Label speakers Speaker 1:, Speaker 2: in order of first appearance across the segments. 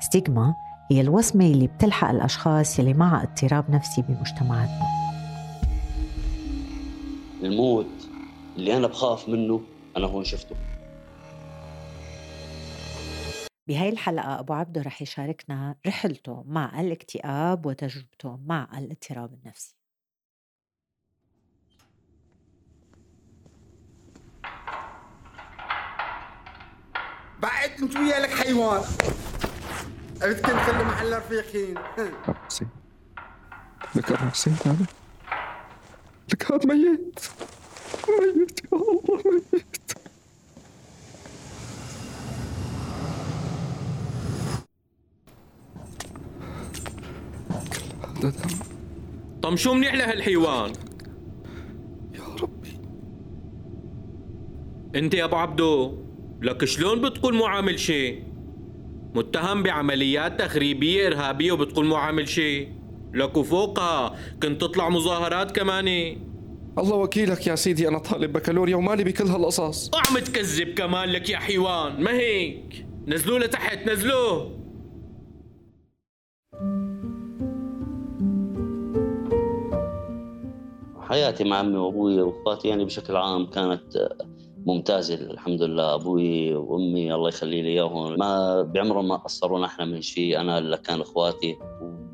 Speaker 1: ستيغما هي الوصمة اللي بتلحق الأشخاص اللي معها اضطراب نفسي بمجتمعاتنا.
Speaker 2: الموت اللي أنا بخاف منه أنا هون شفته.
Speaker 1: بهاي الحلقة أبو عبدو رح يشاركنا رحلته مع الاكتئاب وتجربته مع الاضطراب النفسي.
Speaker 3: بعد انت ويا لك حيوان. عرفت كنت خلي محل رفيقين.
Speaker 4: راسي لك راسي هذا؟ لك هذا ميت. ميت يا الله ميت. هذا دم
Speaker 5: شو منيح لهالحيوان؟
Speaker 4: يا ربي.
Speaker 5: أنت يا أبو عبدو لك شلون بتقول مو عامل شيء؟ متهم بعمليات تخريبية إرهابية وبتقول مو عامل شيء. لك وفوقها كنت تطلع مظاهرات كماني.
Speaker 4: الله وكيلك يا سيدي أنا طالب بكالوريا ومالي بكل هالقصص.
Speaker 5: عم تكذب كمان لك يا حيوان. ما هيك؟ نزلوه لتحت نزلوه.
Speaker 2: حياتي مع عمي وأبوي وأخواتي يعني بشكل عام كانت ممتازه الحمد لله. أبوي وأمي الله يخلي لي إياهم. ما بعمرهم ما قصرونا إحنا من شيء أنا اللي كان إخواتي.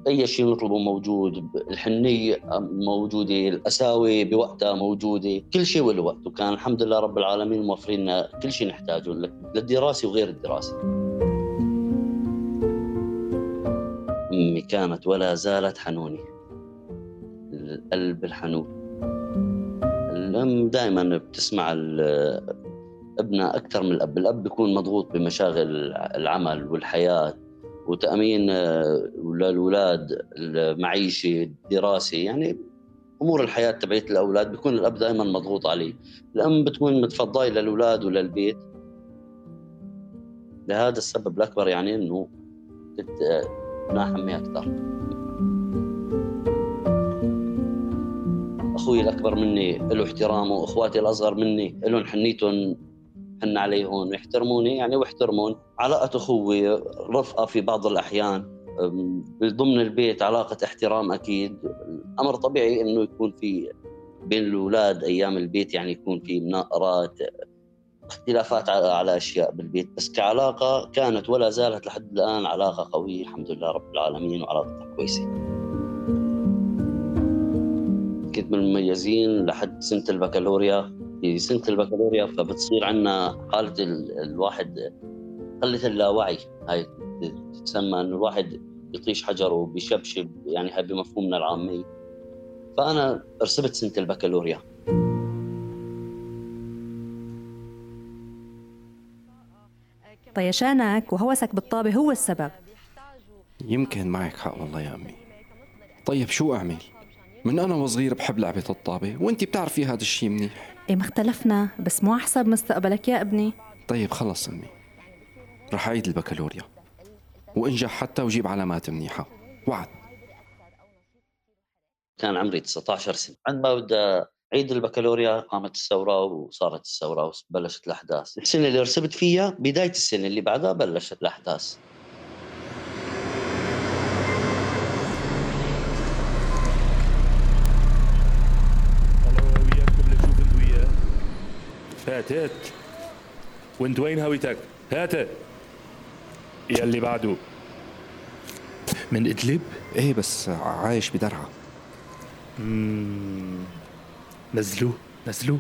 Speaker 2: أي شيء نطلبه موجود الحنية موجودة الأساوي بوقتها موجودة كل شيء وله وقته كان الحمد لله رب العالمين موفرين لنا كل شيء نحتاجه للدراسة وغير الدراسة. أمي كانت ولا زالت حنوني. القلب الحنون. الأم دائما بتسمع ابنها أكثر من الأب. الأب بيكون مضغوط بمشاغل العمل والحياة وتأمين آه، للأولاد المعيشة الدراسة. يعني أمور الحياة تبعت الأولاد بيكون الأب دائما مضغوط عليه. الأم بتكون متفضلة للأولاد وللبيت. لهذا السبب الأكبر يعني أنه تناحمي أكثر أخوي الأكبر مني له احترامه وأخواتي الأصغر مني لهم حنيتهم حن عليهم يحترموني يعني واحترمون. علاقة أخوة رفقة في بعض الأحيان أم، ضمن البيت علاقة احترام أكيد. أمر طبيعي إنه يكون في بين الأولاد أيام البيت يعني يكون في مناقرات اختلافات على أشياء بالبيت. بس كعلاقة كانت ولا زالت لحد الآن علاقة قوية الحمد لله رب العالمين وعلاقتها كويسة. كنت من المميزين لحد سنة البكالوريا. في سنة البكالوريا فبتصير عندنا حالة ال- الواحد قلة اللاوعي. هاي تسمى انه الواحد بيطيش حجر وبيشبشب يعني هاي بمفهومنا العامي. فأنا رسبت سنة البكالوريا.
Speaker 6: طيشانك وهوسك بالطابة هو السبب.
Speaker 4: يمكن معك حق والله يا امي طيب شو أعمل؟ من أنا وصغير بحب لعبة الطابة وانت بتعرفي هذا الشيء منيح.
Speaker 6: إيه ما اختلفنا بس مو على حساب مستقبلك يا ابني.
Speaker 4: طيب خلص أمي. رح أعيد البكالوريا. وأنجح حتى وجيب علامات منيحة. وعد.
Speaker 2: كان عمري 19 سنة. عندما بدأ عيد البكالوريا قامت الثورة وصارت الثورة وبلشت الأحداث. السنة اللي رسبت فيها بداية السنة اللي بعدها بلشت الأحداث
Speaker 7: الله وياكم لشوف انت وياه هات هات وانت وين هويتك هات يلي بعده. من إدلب؟
Speaker 4: إيه بس عايش بدرعا.
Speaker 7: نزلوه نزلوه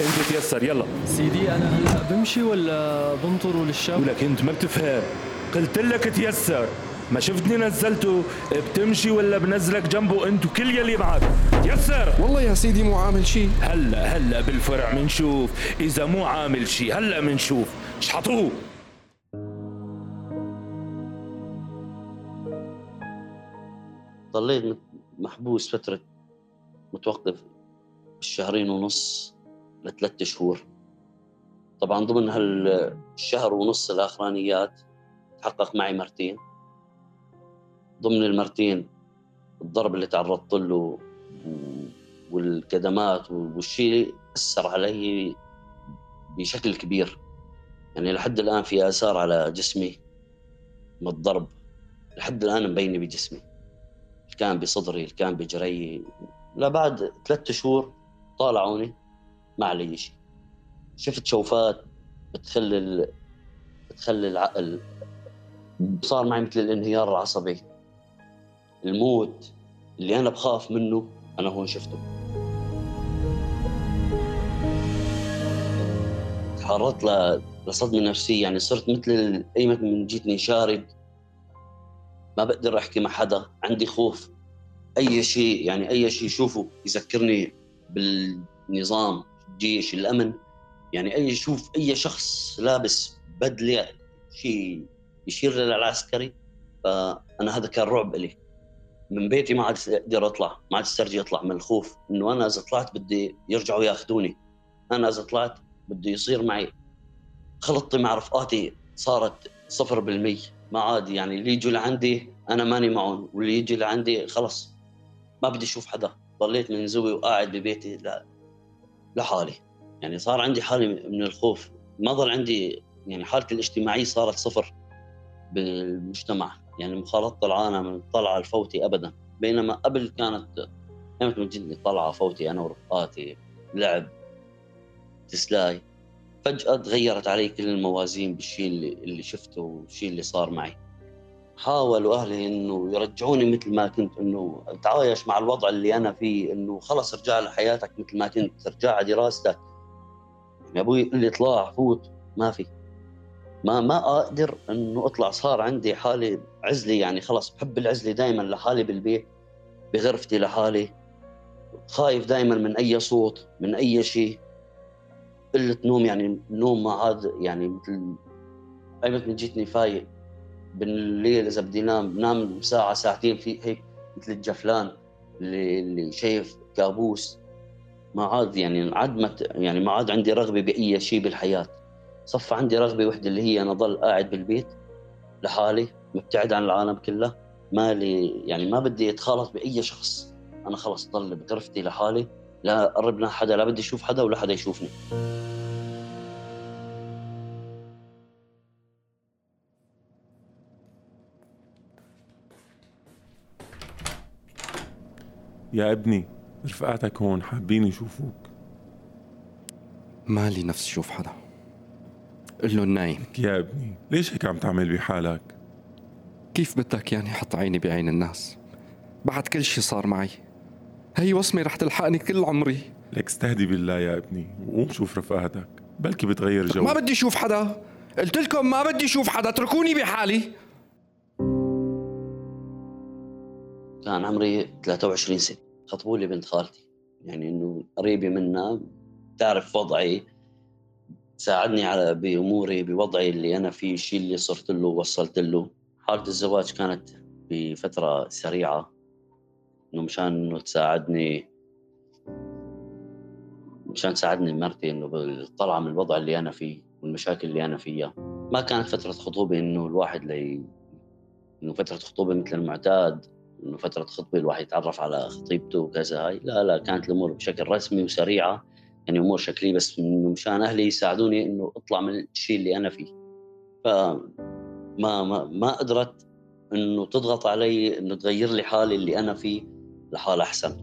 Speaker 7: انت تيسر يلا.
Speaker 8: سيدي أنا هلأ بمشي ولا بنطر للشاب
Speaker 7: ولك أنت ما بتفهم. قلت لك تيسر. ما شفتني نزلته بتمشي ولا بنزلك جنبه؟ انت وكل يلي معك. يسر
Speaker 4: والله يا سيدي مو عامل شيء
Speaker 7: هلا هلا بالفرع منشوف. إذا مو عامل شي هلا منشوف. شحطوه.
Speaker 2: ضليت محبوس فترة متوقف الشهرين ونص لثلاثة شهور. طبعا ضمن هالشهر ونص الأخرانيات تحقق معي مرتين. ضمن المرتين الضرب اللي تعرضت له والكدمات والشيء أثر علي بشكل كبير. يعني لحد الآن في آثار على جسمي من الضرب لحد الآن مبينة بجسمي. كان بصدري كان بجري. لا بعد ثلاثة شهور طالعوني ما علي شيء. شفت شوفات بتخلي بتخلي العقل صار معي مثل الانهيار العصبي. الموت اللي أنا بخاف منه أنا هون شفته. تعرضت لصدمة نفسية يعني صرت مثل ايمة من جيتني شارد. ما بقدر أحكي مع حدا عندي خوف. أي شيء يعني أي شيء شوفه يذكرني بالنظام الجيش الأمن. يعني أي شوف أي شخص لابس بدلة شيء يشير للعسكري فأنا هذا كان رعب لي من بيتي ما عاد أقدر اطلع ما عاد استرجي اطلع من الخوف إنه أنا إذا طلعت بدي يرجعوا يأخذوني أنا إذا طلعت بده يصير معي خلطتي مع رفقاتي صارت صفر بالمية ما عاد يعني اللي يجوا لعندي أنا ماني معهم واللي يجي لعندي خلص ما بدي أشوف حدا ضليت منزوي وقاعد ببيتي لا لحالي. يعني صار عندي حالي من الخوف ما ضل عندي يعني حالتي الاجتماعية صارت صفر بالمجتمع. يعني مخالطة العالم الطلعه الفوتي ابدا. بينما قبل كانت كانت من جد طلعه فوتي أنا ورفقاتي لعب تسلاي. فجأة تغيرت علي كل الموازين بالشيء اللي, اللي شفته والشيء اللي صار معي. حاولوا أهلي إنه يرجعوني مثل ما كنت إنه اتعايش مع الوضع اللي أنا فيه إنه خلص ارجع لحياتك مثل ما كنت ارجع دراستك. يا أبوي يقول لي اطلع فوت ما في. ما ما أقدر إنه أطلع صار عندي حالي عزلي يعني خلص بحب العزلة دائما لحالي بالبيت بغرفتي لحالي خايف دائما من أي صوت من أي شيء. قلة نوم يعني النوم ما عاد يعني مثل ايمت من جيتني فايق بالليل إذا بدي نام بنام ساعة ساعتين في هيك مثل الجفلان اللي اللي شايف كابوس. ما عاد يعني عدمت يعني ما عاد عندي رغبة بأي شيء بالحياة. صفى عندي رغبة وحدة اللي هي أنا ضل قاعد بالبيت لحالي مبتعد عن العالم كله ما لي يعني ما بدي اتخالط بأي شخص. أنا خلص ضل بغرفتي لحالي لا قربنا حدا لا بدي أشوف حدا ولا حدا يشوفني.
Speaker 7: يا ابني رفقاتك هون حابين يشوفوك.
Speaker 4: مالي نفس شوف حدا. قل له نايم
Speaker 7: يا ابني؟ ليش هيك عم تعمل بحالك؟
Speaker 4: كيف بدك يعني حط عيني بعين الناس؟ بعد كل شي صار معي. هي وصمة رح تلحقني كل عمري.
Speaker 7: لك استهدي بالله يا ابني وقوم شوف رفقاتك. بلكي بتغير جو.
Speaker 4: ما بدي أشوف حدا. قلت لكم ما بدي أشوف حدا. اتركوني بحالي.
Speaker 2: كان عمري 23 سنة. خطبوا لي بنت خالتي. يعني إنه قريبة منا تعرف وضعي. تساعدني على بأموري بوضعي اللي أنا فيه الشيء اللي صرت له ووصلت له. حالة الزواج كانت بفترة سريعة إنه مشان إنه تساعدني مشان تساعدني مرتي إنه بالطلعة من الوضع اللي أنا فيه والمشاكل اللي أنا فيها. ما كانت فترة خطوبة إنه الواحد لي إنه فترة خطوبة مثل المعتاد إنه فترة خطبه الواحد يتعرف على خطيبته وكذا هاي. لا لا كانت الأمور بشكل رسمي وسريعة. يعني أمور شكلية بس مشان أهلي يساعدوني إنه أطلع من الشيء اللي أنا فيه. ف ما ما قدرت إنه تضغط علي إنه تغير لي حالي اللي أنا فيه لحال أحسن.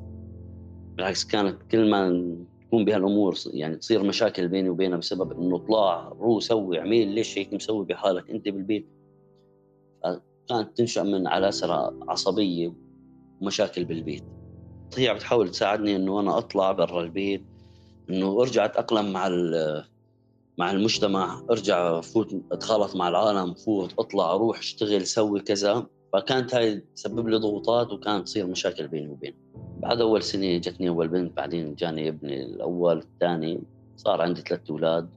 Speaker 2: بالعكس كانت كل ما تكون بهالأمور يعني تصير مشاكل بيني وبينها بسبب إنه طلع رو سوي اعمل ليش هيك مسوي بحالك أنت بالبيت؟ كانت تنشأ من على أثر عصبية ومشاكل بالبيت. هي عم تحاول تساعدني إنه أنا أطلع برا البيت إنه أرجع أتأقلم مع مع المجتمع أرجع فوت أتخالط مع العالم فوت أطلع أروح أشتغل سوي كذا. فكانت هاي تسبب لي ضغوطات وكانت تصير مشاكل بيني وبينه. بعد أول سنة جتني أول بنت بعدين جاني ابني الأول الثاني. صار عندي ثلاث
Speaker 9: أولاد.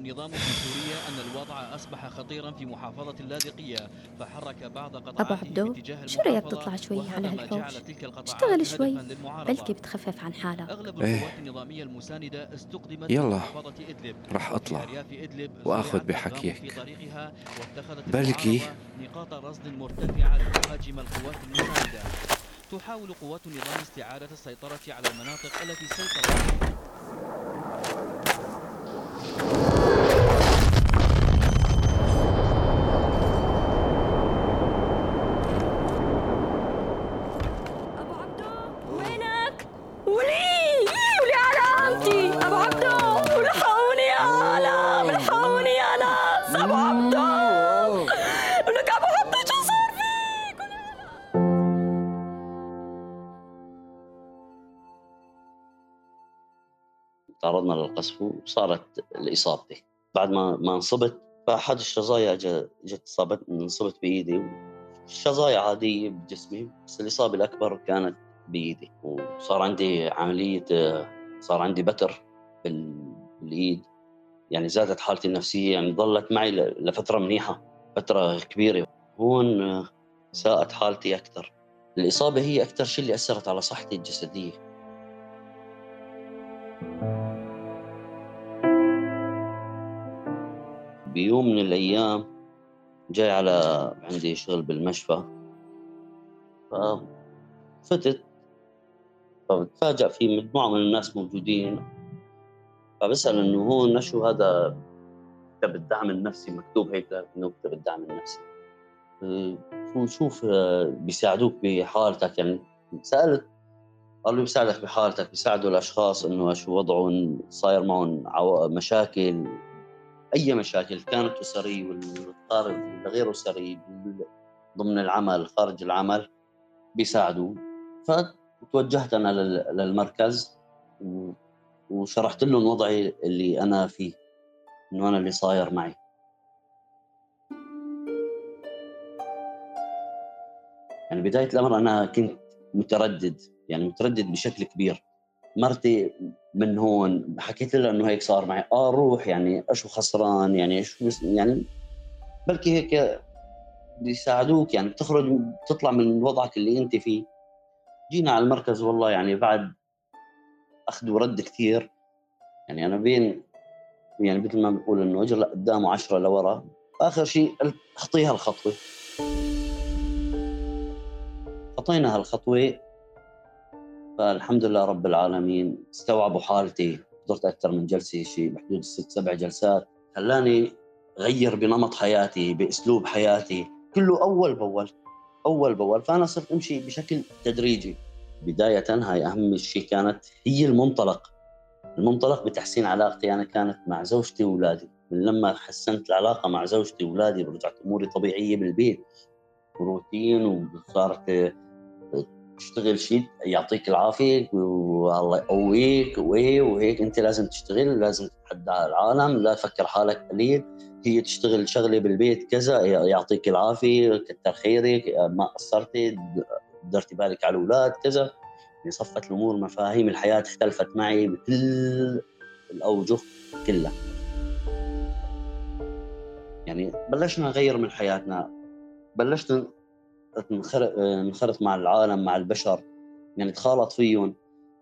Speaker 9: النظام في سوريا أن الوضع أصبح خطيرا في محافظة اللاذقية فحرك بعض قطاعاته
Speaker 10: أبو عبدو شو رأيك تطلع شوي على هالحوش اشتغل شوي بلكي بتخفف عن حالك
Speaker 9: أغلب
Speaker 4: إيه.
Speaker 9: القوات النظامية المساندة استقدمت
Speaker 4: يلا. رح أطلع
Speaker 9: سرعت
Speaker 4: بحكيك. بلكي.
Speaker 9: نقاط رصد مرتفعة لتهاجم القوات المساندة تحاول قوات النظام استعادة السيطرة على المناطق التي سيطر
Speaker 2: للقصف وصارت الإصابة. بعد ما ما انصبت فأحد الشظايا جت اصابت انصبت بإيدي. الشظايا عادية بجسمي بس الإصابة الأكبر كانت بإيدي. وصار عندي عملية صار عندي بتر بالإيد. يعني زادت حالتي النفسية. يعني ظلت معي لفترة منيحة فترة كبيرة. هون ساءت حالتي أكثر. الإصابة هي أكثر شيء اللي أثرت على صحتي الجسدية. بيوم من الأيام جاي على عندي شغل بالمشفى ففتت فبتفاجأ في مجموعة من الناس موجودين فبسأل إنه هون شو هذا كتاب الدعم النفسي مكتوب هيك؟ إنه كتاب الدعم النفسي. شو شوف بيساعدوك بحالتك؟ يعني سألت قالوا لي بيساعدك بحالتك بيساعدوا الأشخاص إنه شو وضعهم صاير معهم مشاكل أي مشاكل كانت اسريه والخارج غير أسري ضمن العمل خارج العمل بيساعدوا فتوجهت أنا للمركز وشرحت لهم وضعي اللي أنا فيه إنه أنا اللي صاير معي. يعني بداية الأمر أنا كنت متردد يعني متردد بشكل كبير. مرتي من هون حكيت لها إنه هيك صار معي. آه روح يعني اشو خسران؟ يعني شو يعني بلكي هيك بيساعدوك يعني تخرج تطلع من وضعك اللي أنت فيه. جينا على المركز والله يعني بعد أخذ ورد كثير يعني أنا بين يعني مثل ما بنقول إنه أجر لقدام وعشرة لورا. آخر شيء قلت أخطيها الخطوة. خطينا هالخطوة. فالحمد لله رب العالمين استوعبوا حالتي حضرت أكثر من جلسة شيء بحدود ست سبع جلسات. خلاني غير بنمط حياتي بأسلوب حياتي. كله أول بأول أول بأول. فأنا صرت أمشي بشكل تدريجي. بداية هاي أهم شيء كانت هي المنطلق. المنطلق بتحسين علاقتي أنا كانت مع زوجتي واولادي من لما حسنت العلاقة مع زوجتي واولادي ورجعت أموري طبيعية بالبيت. روتين وصارت تشتغل شيء يعطيك العافية والله يقويك وايه وهيك. أنت لازم تشتغل لازم تتحدى العالم لا تفكر حالك قليل. هي تشتغل شغلة بالبيت كذا يعطيك العافية كتر خيرك ما قصرتي درتي بالك على الأولاد كذا. يعني صفت الأمور مفاهيم الحياة اختلفت معي بكل الأوجه كلها. يعني بلشنا نغير من حياتنا بلشنا انخرط مع العالم مع البشر يعني تخالط فيهم.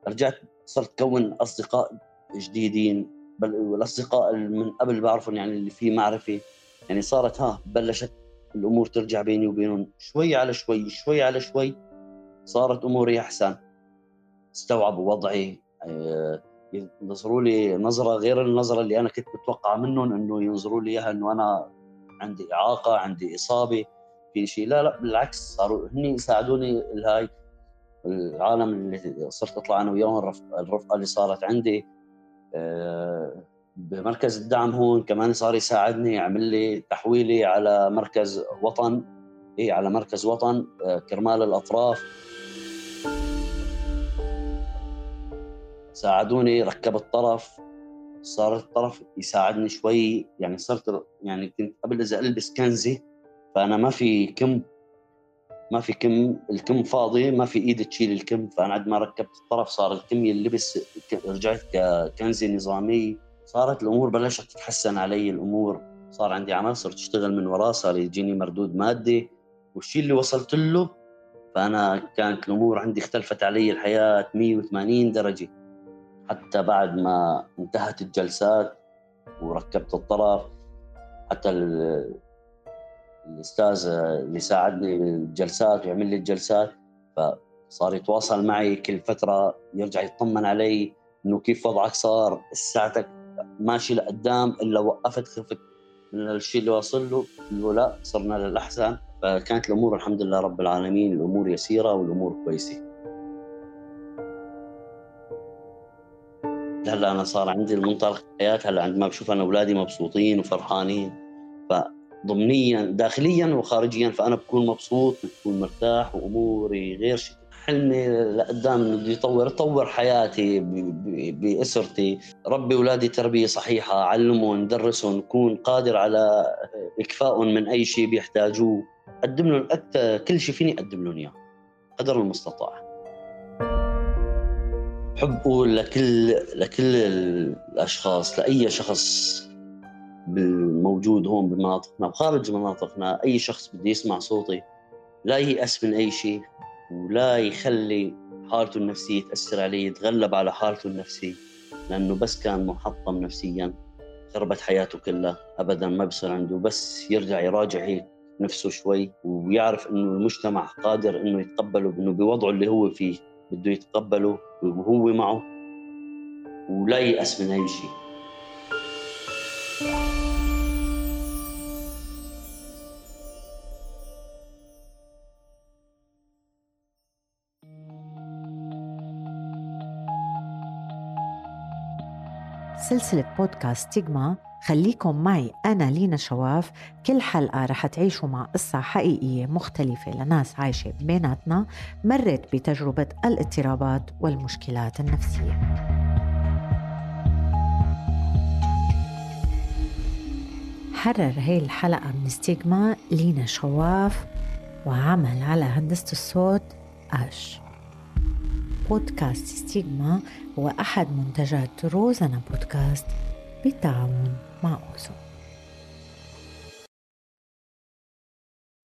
Speaker 2: رجعت صرت كون أصدقاء جديدين بل والاصدقاء من قبل بعرفهم يعني اللي في معرفة. يعني صارت ها بلشت الأمور ترجع بيني وبينهم. شوي على شوي شوي على شوي صارت أموري أحسن. استوعبوا وضعي. آه، ينظروا لي نظرة غير النظرة اللي أنا كنت متوقع منهم إنه ينظروا لي إياها إنه أنا عندي إعاقة عندي إصابة. في شيء. لا لا بالعكس صاروا هني يساعدوني الهاي العالم اللي صرت أطلع أنا وياهم. الرفقة اللي صارت عندي آه، بمركز الدعم هون كمان صار يساعدني يعمل لي تحويلي على مركز وطن. إي على مركز وطن آه، كرمال الأطراف. ساعدوني ركب الطرف. صار الطرف يساعدني شوي. يعني صرت يعني كنت قبل إذا ألبس كنزه فأنا ما في كم ما في كم الكم فاضي ما في ايد تشيل الكم فأنا عند ما ركبت الطرف صار الكم يلبس رجعت ككنزه نظامي. صارت الأمور بلشت تتحسن علي الأمور صار عندي عمل صرت أشتغل من وراه صار يجيني مردود مادي. والشيء اللي وصلت له فأنا كانت الأمور عندي اختلفت علي الحياة 180 درجة. حتى بعد ما انتهت الجلسات وركبت الطرف حتى الأستاذ اللي ساعدني بالجلسات ويعمل لي الجلسات صار يتواصل معي كل فترة يرجع يطمن علي إنه كيف وضعك صار ساعتك ماشي لقدام إلا وقفت خفت من الشيء اللي واصل له له لا صرنا للأحسن. فكانت الأمور الحمد لله رب العالمين الأمور يسيرة والأمور كويسة. هلأ أنا صار عندي المنطلق الحياة هلأ عندما بشوف أنا أولادي مبسوطين وفرحانين فضمنيا داخليا وخارجيا فأنا بكون مبسوط بكون مرتاح وأموري غير شيء حلمي لقدام بدي يطور اطور حياتي بأسرتي. ربي اولادي تربية صحيحة علمهم درسهم اكون قادر على إكفائهم من أي شيء بيحتاجوه. اقدم لهم أكثر كل شيء فيني أقدم لهم إياه قدر المستطاع. بحب أقول لكل لكل الأشخاص لأي شخص الموجود هون بمناطقنا وخارج مناطقنا أي شخص بده يسمع صوتي لا ييأس من أي شيء ولا يخلي حالته النفسية تأثر عليه يتغلب على حالته النفسية لأنه بس كان محطم نفسيا خربت حياته كلها ابدا ما بصير عنده بس يرجع يراجع هيك نفسه شوي ويعرف إنه المجتمع قادر إنه يتقبله إنه بوضعه اللي هو فيه بده يتقبله وهو معه ولا ييأس من أي شيء.
Speaker 1: سلسلة بودكاست تيجما خليكم معي أنا لينا شواف. كل حلقة رح تعيشوا مع قصة حقيقية مختلفة لناس عايشة بيناتنا مرت بتجربة الاضطرابات والمشكلات النفسية. حرر هاي الحلقة من ستيغما لينا شواف وعمل على هندسة الصوت آش. بودكاست ستيغما هو أحد منتجات روزانا بودكاست بالتعاون مع أوزون